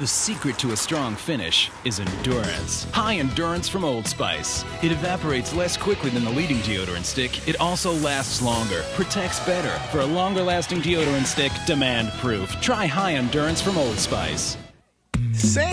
The secret to a strong finish is endurance. High endurance from Old Spice. It evaporates less quickly than the leading deodorant stick. It also lasts longer, protects better. For a longer lasting deodorant stick, demand proof. Try high endurance from Old Spice. Say